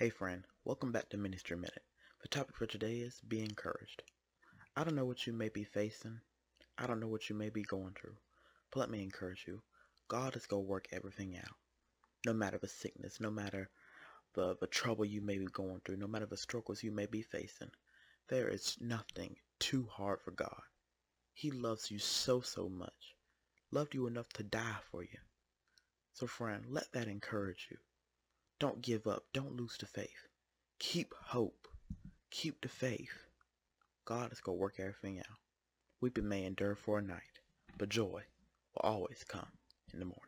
Hey friend, welcome back to Ministry Minute. The topic for today is be encouraged. I don't know what you may be facing. I don't know what you may be going through. But let me encourage you. God is going to work everything out. No matter the sickness, no matter the, the trouble you may be going through, no matter the struggles you may be facing, there is nothing too hard for God. He loves you so, so much. Loved you enough to die for you. So friend, let that encourage you. Don't give up. Don't lose the faith. Keep hope. Keep the faith. God is going to work everything out. Weeping may endure for a night, but joy will always come in the morning.